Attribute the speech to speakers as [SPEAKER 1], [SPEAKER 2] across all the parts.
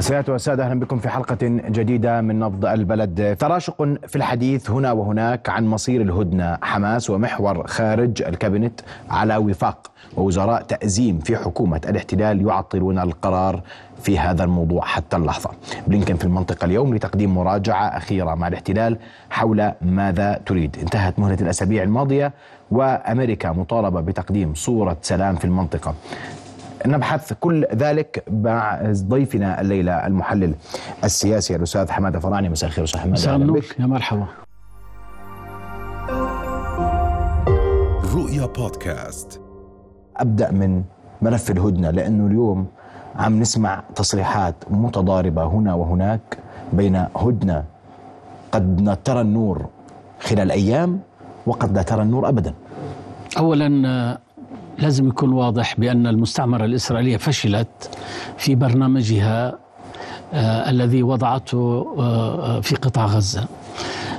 [SPEAKER 1] سيادة والسادة أهلا بكم في حلقة جديدة من نبض البلد. تراشق في الحديث هنا وهناك عن مصير الهدنة. حماس ومحور خارج الكابينت على وفاق ووزراء تأزيم في حكومة الاحتلال يعطلون القرار في هذا الموضوع حتى اللحظة. بلينكن في المنطقة اليوم لتقديم مراجعة أخيرة مع الاحتلال حول ماذا تريد. انتهت مهلة الأسابيع الماضية وأمريكا مطالبة بتقديم صورة سلام في المنطقة. نبحث كل ذلك مع ضيفنا الليلة المحلل السياسي الأستاذ حماده فراني مساء الخير أستاذ حماده
[SPEAKER 2] مساء النور. يا مرحبا.
[SPEAKER 1] رؤيا بودكاست. أبدأ من ملف الهدنة لأنه اليوم عم نسمع تصريحات متضاربة هنا وهناك بين هدنة. قد ترى النور خلال أيام وقد لا ترى النور ابدا.
[SPEAKER 2] اولا لازم يكون واضح بأن المستعمرة الإسرائيلية فشلت في برنامجها آه الذي وضعته آه في قطاع غزة.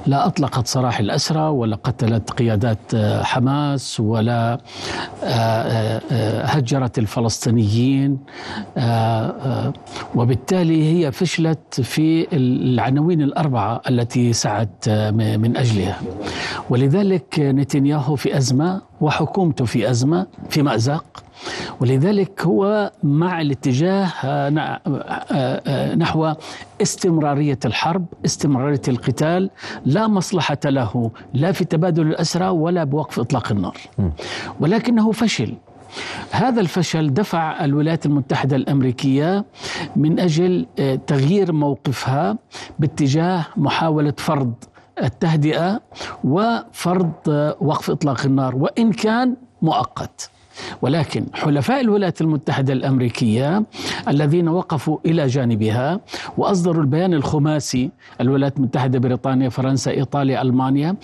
[SPEAKER 2] لا أطلقت سراح الأسرى ولا قتلت قيادات آه، حماس ولا هجرت الفلسطينيين وبالتالي هي فشلت في العناوين الأربعة التي سعت من أجلها. ولذلك نتنياهو في أزمة وحكومته في أزمة في مأزق. ولذلك هو مع الاتجاه آه، آه، آه، نحو استمرارية الحرب استمرارية القتال لا مصلحة له لا في تبادل الأسرى ولا بوقف إطلاق النار. ولكنه فشل. هذا الفشل دفع الولايات المتحدة الأمريكية من أجل تغيير موقفها باتجاه محاولة فرض التهدئة وفرض وقف إطلاق النار وإن كان مؤقت. ولكن حلفاء الولايات المتحدة الأمريكية الذين وقفوا إلى جانبها وأصدروا البيان الخماسي الولايات المتحدة بريطانيا فرنسا إيطاليا ألمانيا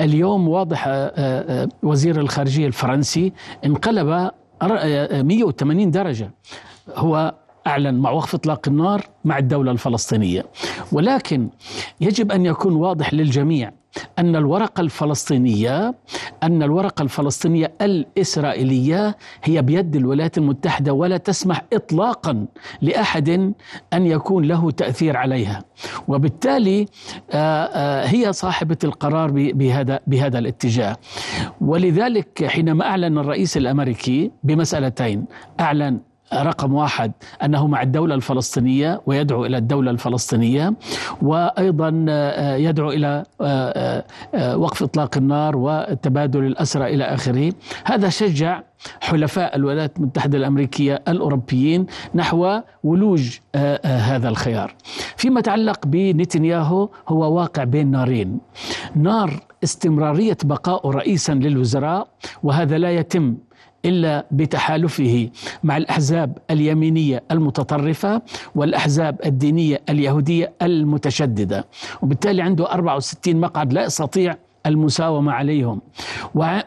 [SPEAKER 2] اليوم واضح آه، آه، وزير الخارجية الفرنسي انقلب 180 آه، درجة. هو أعلن مع وقف إطلاق النار مع الدولة الفلسطينية. ولكن يجب أن يكون واضح للجميع أن الورقة الفلسطينية أن الورقة الفلسطينية الإسرائيلية هي بيد الولايات المتحدة ولا تسمح إطلاقا لأحد أن يكون له تأثير عليها. وبالتالي آه، آه، هي صاحبة القرار بهذا بهذا الاتجاه. ولذلك حينما أعلن الرئيس الأمريكي بمسألتين أعلن رقم واحد أنه مع الدولة الفلسطينية ويدعو إلى الدولة الفلسطينية وأيضا آه، يدعو إلى آه، آه، وقف إطلاق النار وتبادل الأسرى إلى آخره. هذا شجع حلفاء الولايات المتحدة الأمريكية الأوروبيين نحو ولوج هذا الخيار. فيما يتعلق بنتنياهو هو واقع بين نارين. نار استمرارية بقاء رئيسا للوزراء وهذا لا يتم إلا بتحالفه مع الأحزاب اليمينية المتطرفة والأحزاب الدينية اليهودية المتشددة. وبالتالي عنده 64 مقعد لا يستطيع المساومة عليهم.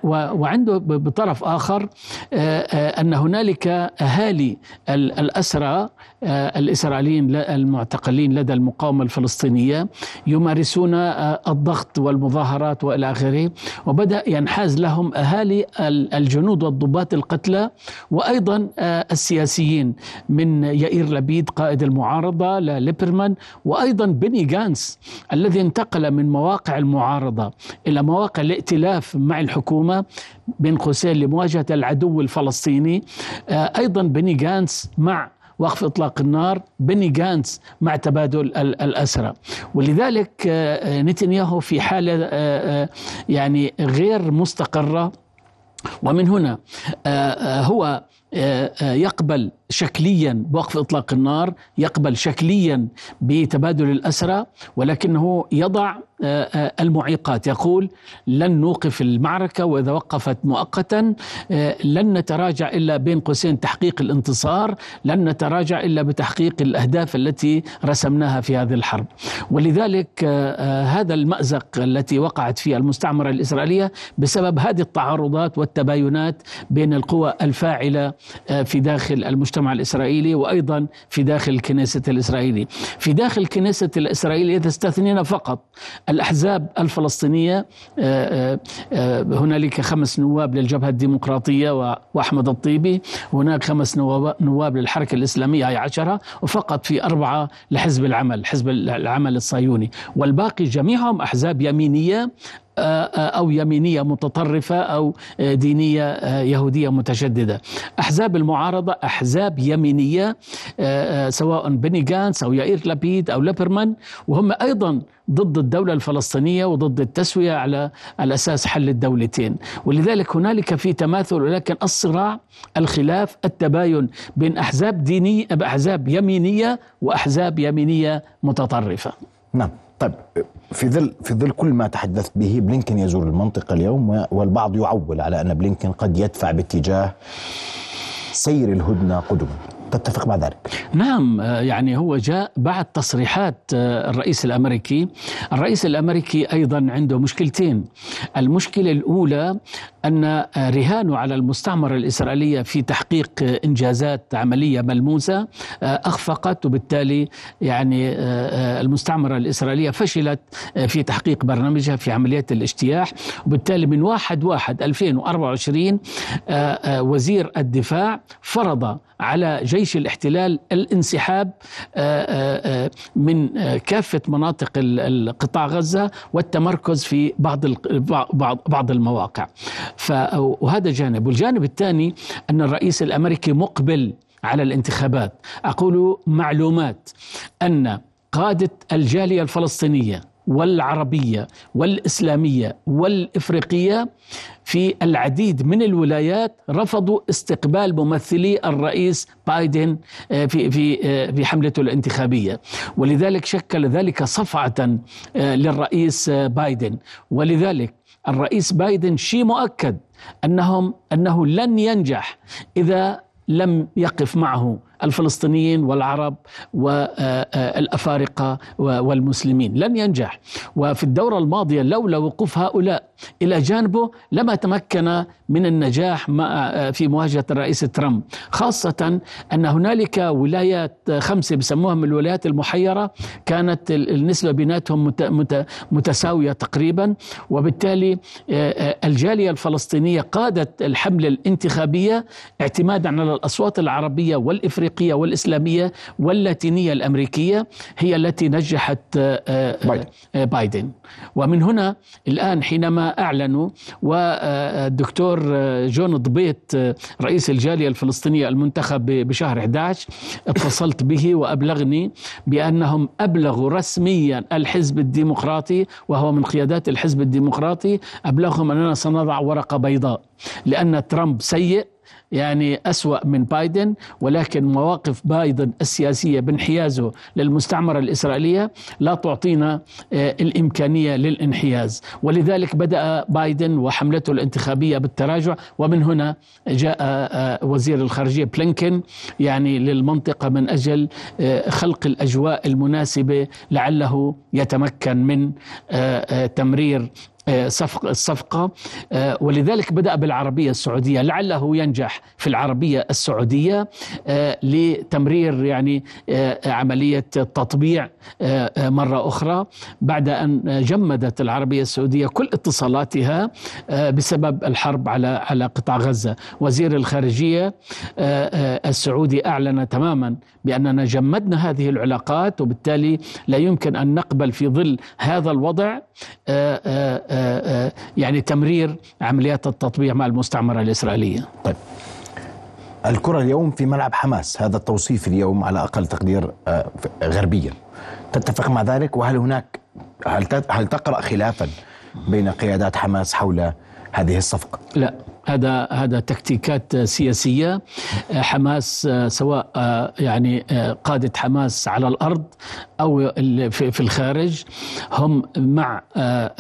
[SPEAKER 2] وعنده بطرف آخر آه، آه، أن هنالك أهالي الأسرى آه، الإسرائيليين المعتقلين لدى المقاومة الفلسطينية يمارسون الضغط والمظاهرات وإلى آخره. وبدأ ينحاز لهم أهالي الجنود والضباط القتلى وأيضا السياسيين من يائير لبيد قائد المعارضة لليبرمان وأيضا بني جانس الذي انتقل من مواقع المعارضة إلى مواقع الائتلاف مع الحكومة بين قوسين لمواجهة العدو الفلسطيني. آه، أيضا بني جانس مع وقف إطلاق النار بني جانس مع تبادل الأسرى. ولذلك آه، نتنياهو في حالة آه، يعني غير مستقرة. ومن هنا هو يقبل شكليا بوقف إطلاق النار يقبل شكليا بتبادل الأسرى ولكنه يضع آه، آه، المعيقات. يقول لن نوقف المعركة وإذا وقفت مؤقتا آه، لن نتراجع إلا بين قوسين تحقيق الانتصار لن نتراجع إلا بتحقيق الأهداف التي رسمناها في هذه الحرب. ولذلك هذا المأزق التي وقعت فيه المستعمرة الإسرائيلية بسبب هذه التعارضات والتباينات بين القوى الفاعلة في داخل المجتمع. المجتمع الإسرائيلي وأيضا في داخل الكنيسة الإسرائيلي. في داخل الكنيسة الإسرائيلية تستثنين فقط الأحزاب الفلسطينية. آه، آه، هنالك خمس نواب للجبهة الديمقراطية وأحمد الطيبي. هناك خمس نواب للحركة الإسلامية هي عشرة وفقط في أربعة لحزب العمل حزب العمل الصهيوني. والباقي جميعهم أحزاب يمينية. أو يمينية متطرفة أو دينية يهودية متشددة أحزاب المعارضة أحزاب يمينية سواء بني جانس أو يائير لبيد أو ليبرمان وهم أيضا ضد الدولة الفلسطينية وضد التسوية على الأساس حل الدولتين. ولذلك هنالك في تماثل ولكن الصراع الخلاف التباين بين أحزاب دينية أحزاب يمينية وأحزاب يمينية متطرفة.
[SPEAKER 1] نعم. طيب في ظل في ظل كل ما تحدثت به بلينكن يزور المنطقة اليوم والبعض يعول على أن بلينكن قد يدفع باتجاه سير الهدنة قدما. تتفق مع ذلك؟
[SPEAKER 2] نعم آه، يعني هو جاء بعد تصريحات آه، الرئيس الأمريكي. الرئيس الأمريكي أيضا عنده مشكلتين. المشكلة الأولى أن آه، رهانه على المستعمرة الإسرائيلية في تحقيق إنجازات عملية ملموسة أخفقت وبالتالي يعني المستعمرة الإسرائيلية فشلت في تحقيق برنامجها في عمليات الاجتياح. وبالتالي من واحد واحد 2024 وزير الدفاع فرض على جيش الاحتلال الانسحاب آه، آه، آه، من كافة مناطق قطاع غزة والتمركز في بعض بعض المواقع. وهذا جانب. والجانب الثاني أن الرئيس الأمريكي مقبل على الانتخابات. أقول معلومات أن قادة الجالية الفلسطينية والعربية والإسلامية والإفريقية في العديد من الولايات رفضوا استقبال ممثلي الرئيس بايدن آه، في في آه، في حملته الانتخابية. ولذلك شكل ذلك صفعة آه، للرئيس بايدن. ولذلك الرئيس بايدن شيء مؤكد أنهم أنه لن ينجح إذا لم يقف معه. الفلسطينيين والعرب والأفارقة والمسلمين. لن ينجح. وفي الدورة الماضية لولا وقوف هؤلاء إلى جانبه لما تمكن من النجاح في مواجهة الرئيس ترامب. خاصة أن هنالك ولايات خمسة بسموها من الولايات المحيرة كانت النسبة بيناتهم متساوية تقريبا. وبالتالي الجالية الفلسطينية قادت الحملة الانتخابية اعتمادا على الأصوات العربية والإفريقية الافريقيه والإسلامية واللاتينية الأمريكية هي التي نجحت آه، آه، آه، بايدن. ومن هنا الآن حينما اعلنوا والدكتور جون ضبيط رئيس الجالية الفلسطينية المنتخب بشهر 11 اتصلت به وأبلغني بأنهم أبلغوا رسميا الحزب الديمقراطي وهو من قيادات الحزب الديمقراطي أبلغهم أننا سنضع ورقة بيضاء لأن ترامب سيء يعني أسوأ من بايدن ولكن مواقف بايدن السياسية بانحيازه للمستعمرة الإسرائيلية لا تعطينا آه، الإمكانية للانحياز. ولذلك بدأ بايدن وحملته الانتخابية بالتراجع ومن هنا جاء آه، وزير الخارجية بلينكن يعني للمنطقة من أجل آه، خلق الأجواء المناسبة لعله يتمكن من تمرير آه، الصفقة. آه، ولذلك بدأ بالعربية السعودية. لعله ينجح في العربية السعودية آه، لتمرير يعني عملية تطبيع مرة أخرى. بعد أن جمدت العربية السعودية كل اتصالاتها بسبب الحرب على على قطاع غزة. وزير الخارجية السعودي أعلن تماما بأننا جمدنا هذه العلاقات وبالتالي لا يمكن أن نقبل في ظل هذا الوضع. يعني تمرير عمليات التطبيع مع المستعمرة الإسرائيلية.
[SPEAKER 1] طيب. الكرة اليوم في ملعب حماس. هذا التوصيف اليوم على أقل تقدير آه، غربيا. تتفق مع ذلك؟ وهل هناك هل هل تقرأ خلافا بين قيادات حماس حول هذه الصفقة؟
[SPEAKER 2] لا. هذا هذا تكتيكات سياسية. حماس سواء يعني قادة حماس على الأرض أو في الخارج. هم مع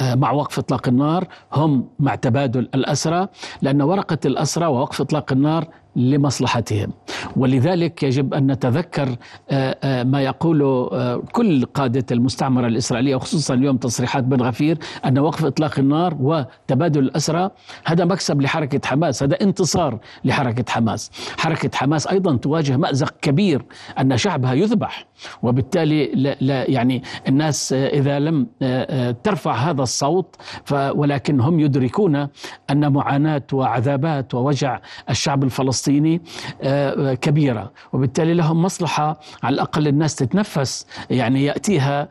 [SPEAKER 2] مع وقف إطلاق النار. هم مع تبادل الأسرى. لأن ورقة الأسرى ووقف إطلاق النار لمصلحتهم. ولذلك يجب أن نتذكر آه، آه، ما يقول آه، كل قادة المستعمرة الإسرائيلية وخصوصا اليوم تصريحات بن غفير أن وقف إطلاق النار وتبادل الأسرى هذا مكسب لحركة حماس هذا انتصار لحركة حماس. حركة حماس أيضا تواجه مأزق كبير أن شعبها يذبح وبالتالي لا, لا يعني الناس إذا لم ترفع هذا الصوت ولكن هم يدركون أن معاناة وعذابات ووجع الشعب الفلسطيني كبيرة. وبالتالي لهم مصلحة على الأقل الناس تتنفس يعني يأتيها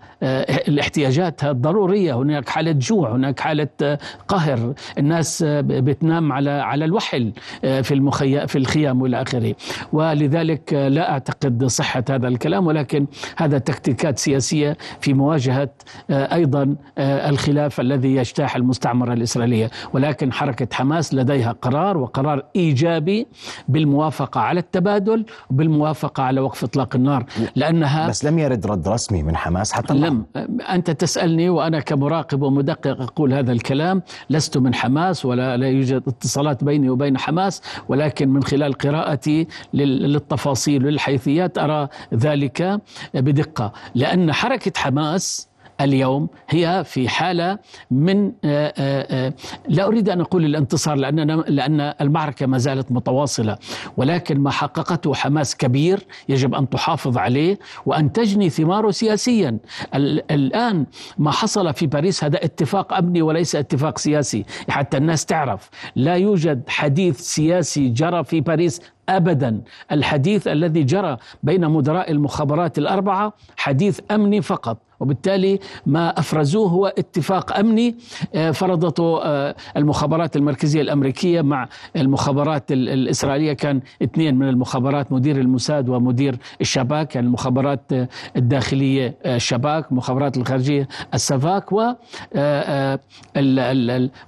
[SPEAKER 2] الاحتياجات الضرورية. هناك حالة جوع هناك حالة قهر. الناس بتنام على على الوحل في المخي في الخيام والى آخره. ولذلك لا أعتقد صحة هذا الكلام. ولكن هذا تكتيكات سياسية في مواجهة أيضا الخلاف الذي يجتاح المستعمرة الإسرائيلية. ولكن حركة حماس لديها قرار وقرار إيجابي بالموافقة على التبادل وبالموافقة على وقف إطلاق النار لأنها
[SPEAKER 1] بس لم يرد رد رسمي من حماس حتى
[SPEAKER 2] لم أنت تسألني وأنا كمراقب ومدقق أقول هذا الكلام لست من حماس ولا لا يوجد اتصالات بيني وبين حماس ولكن من خلال قراءتي للتفاصيل والحيثيات أرى ذلك بدقة لأن حركة حماس اليوم هي في حالة من آه، آه، آه، لا أريد أن أقول الانتصار لأن لأن المعركة ما زالت متواصلة ولكن ما حققته حماس كبير يجب أن تحافظ عليه وأن تجني ثماره سياسيا. الآن ما حصل في باريس هذا اتفاق أمني وليس اتفاق سياسي حتى الناس تعرف لا يوجد حديث سياسي جرى في باريس ابدا. الحديث الذي جرى بين مدراء المخابرات الأربعة حديث أمني فقط وبالتالي ما أفرزوه هو اتفاق أمني آه، فرضته آه، المخابرات المركزية الأمريكية مع المخابرات الإسرائيلية. كان اثنين من المخابرات مدير الموساد ومدير الشباك يعني المخابرات آه، الداخلية الشباك مخابرات الخارجية السفاك و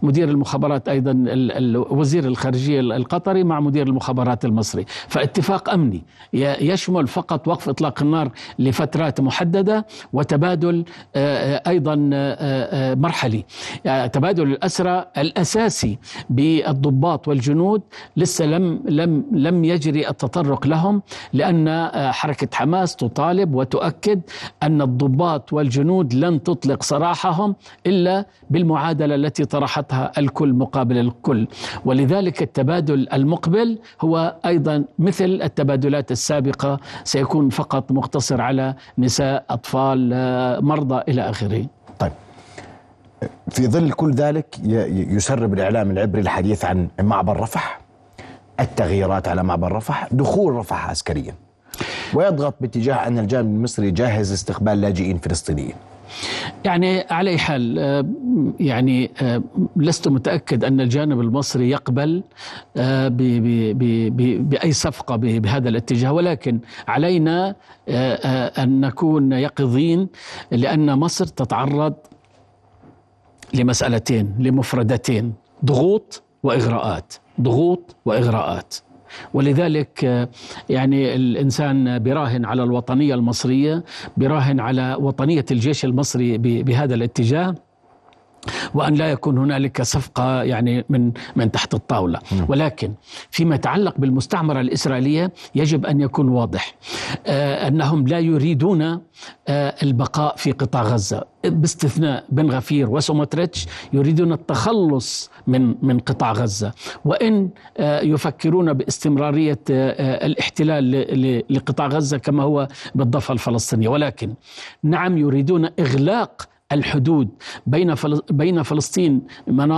[SPEAKER 2] مدير المخابرات أيضا وزير الخارجية القطري مع مدير المخابرات المصري فاتفاق أمني. يشمل فقط وقف إطلاق النار لفترات محددة وتبادل تبادل آه، آه، أيضا آه، مرحلي. تبادل الأسرى الأساسي بالضباط والجنود لسه لم لم لم يجري التطرق لهم لأن حركة حماس تطالب وتؤكد أن الضباط والجنود لن تطلق سراحهم إلا بالمعادلة التي طرحتها الكل مقابل الكل. ولذلك التبادل المقبل هو أيضا مثل التبادلات السابقة سيكون فقط مقتصر على نساء أطفال مرضى إلى آخره.
[SPEAKER 1] طيب. في ظل كل ذلك يسرب الإعلام العبري الحديث عن معبر رفح التغييرات على معبر رفح دخول رفح عسكريا. ويضغط باتجاه أن الجانب المصري جاهز استقبال لاجئين فلسطينيين.
[SPEAKER 2] يعني على أي حال آه، يعني آه، لست متأكد أن الجانب المصري يقبل آه، بأي صفقة بهذا الاتجاه. ولكن علينا أن نكون يقظين لأن مصر تتعرض لمسألتين لمفردتين ضغوط وإغراءات ضغوط وإغراءات. ولذلك يعني الإنسان براهن على الوطنية المصرية براهن على وطنية الجيش المصري بهذا الاتجاه. وأن لا يكون هنالك صفقة يعني من من تحت الطاولة. ولكن فيما يتعلق بالمستعمرة الإسرائيلية يجب أن يكون واضح آه أنهم لا يريدون آه البقاء في قطاع غزة. باستثناء بن غفير وسوموتريتش يريدون التخلص من من قطاع غزة. وإن آه يفكرون باستمرارية الاحتلال لقطاع غزة كما هو بالضفة الفلسطينية. ولكن نعم يريدون إغلاق الحدود بين بين فلسطين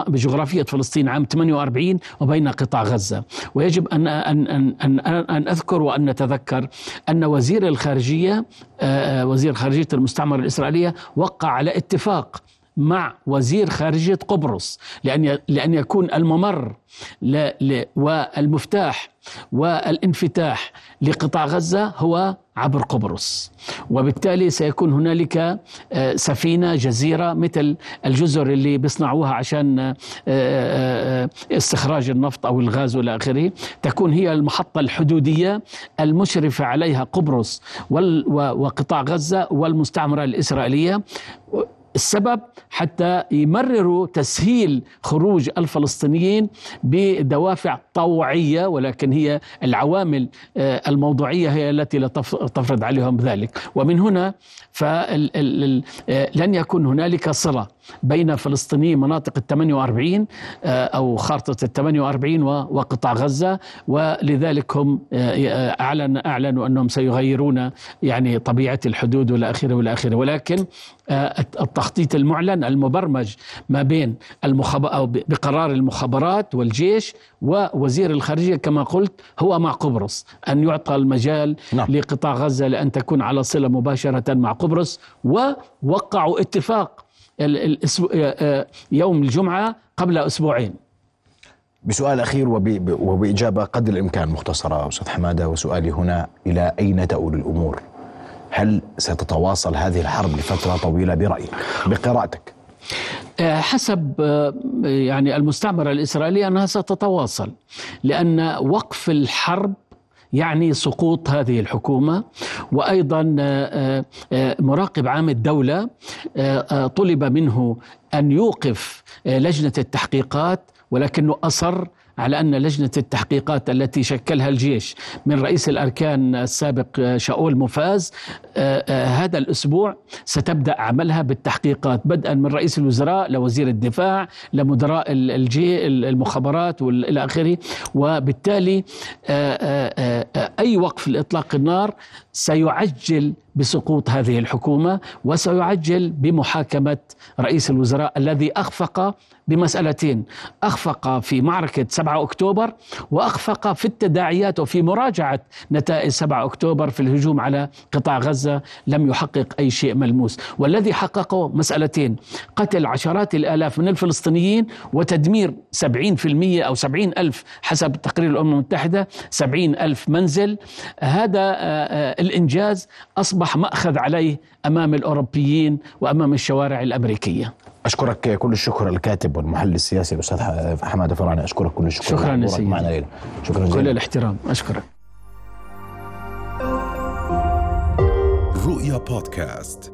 [SPEAKER 2] بجغرافية فلسطين عام 48 وبين قطاع غزة. ويجب ان ان ان أن, أذكر وأن نتذكر أن وزير الخارجية آه، آه، وزير خارجية المستعمرة الإسرائيلية وقع على اتفاق مع وزير خارجية قبرص لأن لأن يكون الممر والمفتاح والانفتاح لقطاع غزة هو عبر قبرص. وبالتالي سيكون هنالك آه، سفينة جزيرة مثل الجزر اللي بيصنعوها عشان آه، آه، استخراج النفط أو الغاز والى آخره. تكون هي المحطة الحدودية المشرفه عليها قبرص وقطاع غزة والمستعمرة الإسرائيلية. السبب حتى يمرروا تسهيل خروج الفلسطينيين بدوافع طوعية ولكن هي العوامل آه، الموضوعية هي التي لا تفرض عليهم ذلك. ومن هنا فلن يكون هنالك صله بين فلسطيني مناطق ال 48 آه، أو خارطة ال 48 وقطاع غزة ولذلك هم آه، اعلن أعلنوا أنهم سيغيرون يعني طبيعة الحدود والى آخره والى آخره ولكن آه، التخطيط المعلن المبرمج ما بين المخب... أو بقرار المخابرات والجيش ووزير الخارجية كما قلت هو مع قبرص أن يعطى المجال نعم. لقطاع غزة لأن تكون على صلة مباشرة مع قبرص ووقعوا اتفاق يوم الجمعة قبل أسبوعين.
[SPEAKER 1] بسؤال أخير وبإجابة قدر الإمكان مختصرة أستاذ حمادة وسؤالي هنا إلى أين تؤول الأمور؟ هل ستتواصل هذه الحرب لفترة طويلة برأيك بقراءتك؟
[SPEAKER 2] آه، حسب يعني المستعمرة الإسرائيلية أنها ستتواصل لأن وقف الحرب يعني سقوط هذه الحكومة وأيضا آه، آه، مراقب عام الدولة آه، طلب منه أن يوقف لجنة التحقيقات ولكنه أصر على أن لجنة التحقيقات التي شكلها الجيش من رئيس الأركان السابق شاول مفاز آه، آه، هذا الأسبوع ستبدأ عملها بالتحقيقات بدءا من رئيس الوزراء لوزير الدفاع لمدراء الجي المخابرات والى آخره وبالتالي آه، أي وقف لإطلاق النار سيعجل بسقوط هذه الحكومة وسيعجل بمحاكمة رئيس الوزراء الذي أخفق بمسألتين أخفق في معركة 7 أكتوبر وأخفق في التداعيات وفي مراجعة نتائج 7 أكتوبر في الهجوم على قطاع غزة لم يحقق أي شيء ملموس. والذي حققه مسألتين قتل عشرات الآلاف من الفلسطينيين وتدمير 70% أو 70 ألف حسب تقرير الأمم المتحدة 70 ألف منزل. هذا آه، آه، الإنجاز أصبح مأخذ عليه أمام الأوروبيين وأمام الشوارع الأمريكية.
[SPEAKER 1] أشكرك كل الشكر الكاتب والمحلل السياسي الأستاذ حماده فراني. أشكرك كل الشكر.
[SPEAKER 2] شكرا يا سيدي. معنا ليلة. شكرا جزيلا. كل الاحترام. أشكرك. رؤيا بودكاست.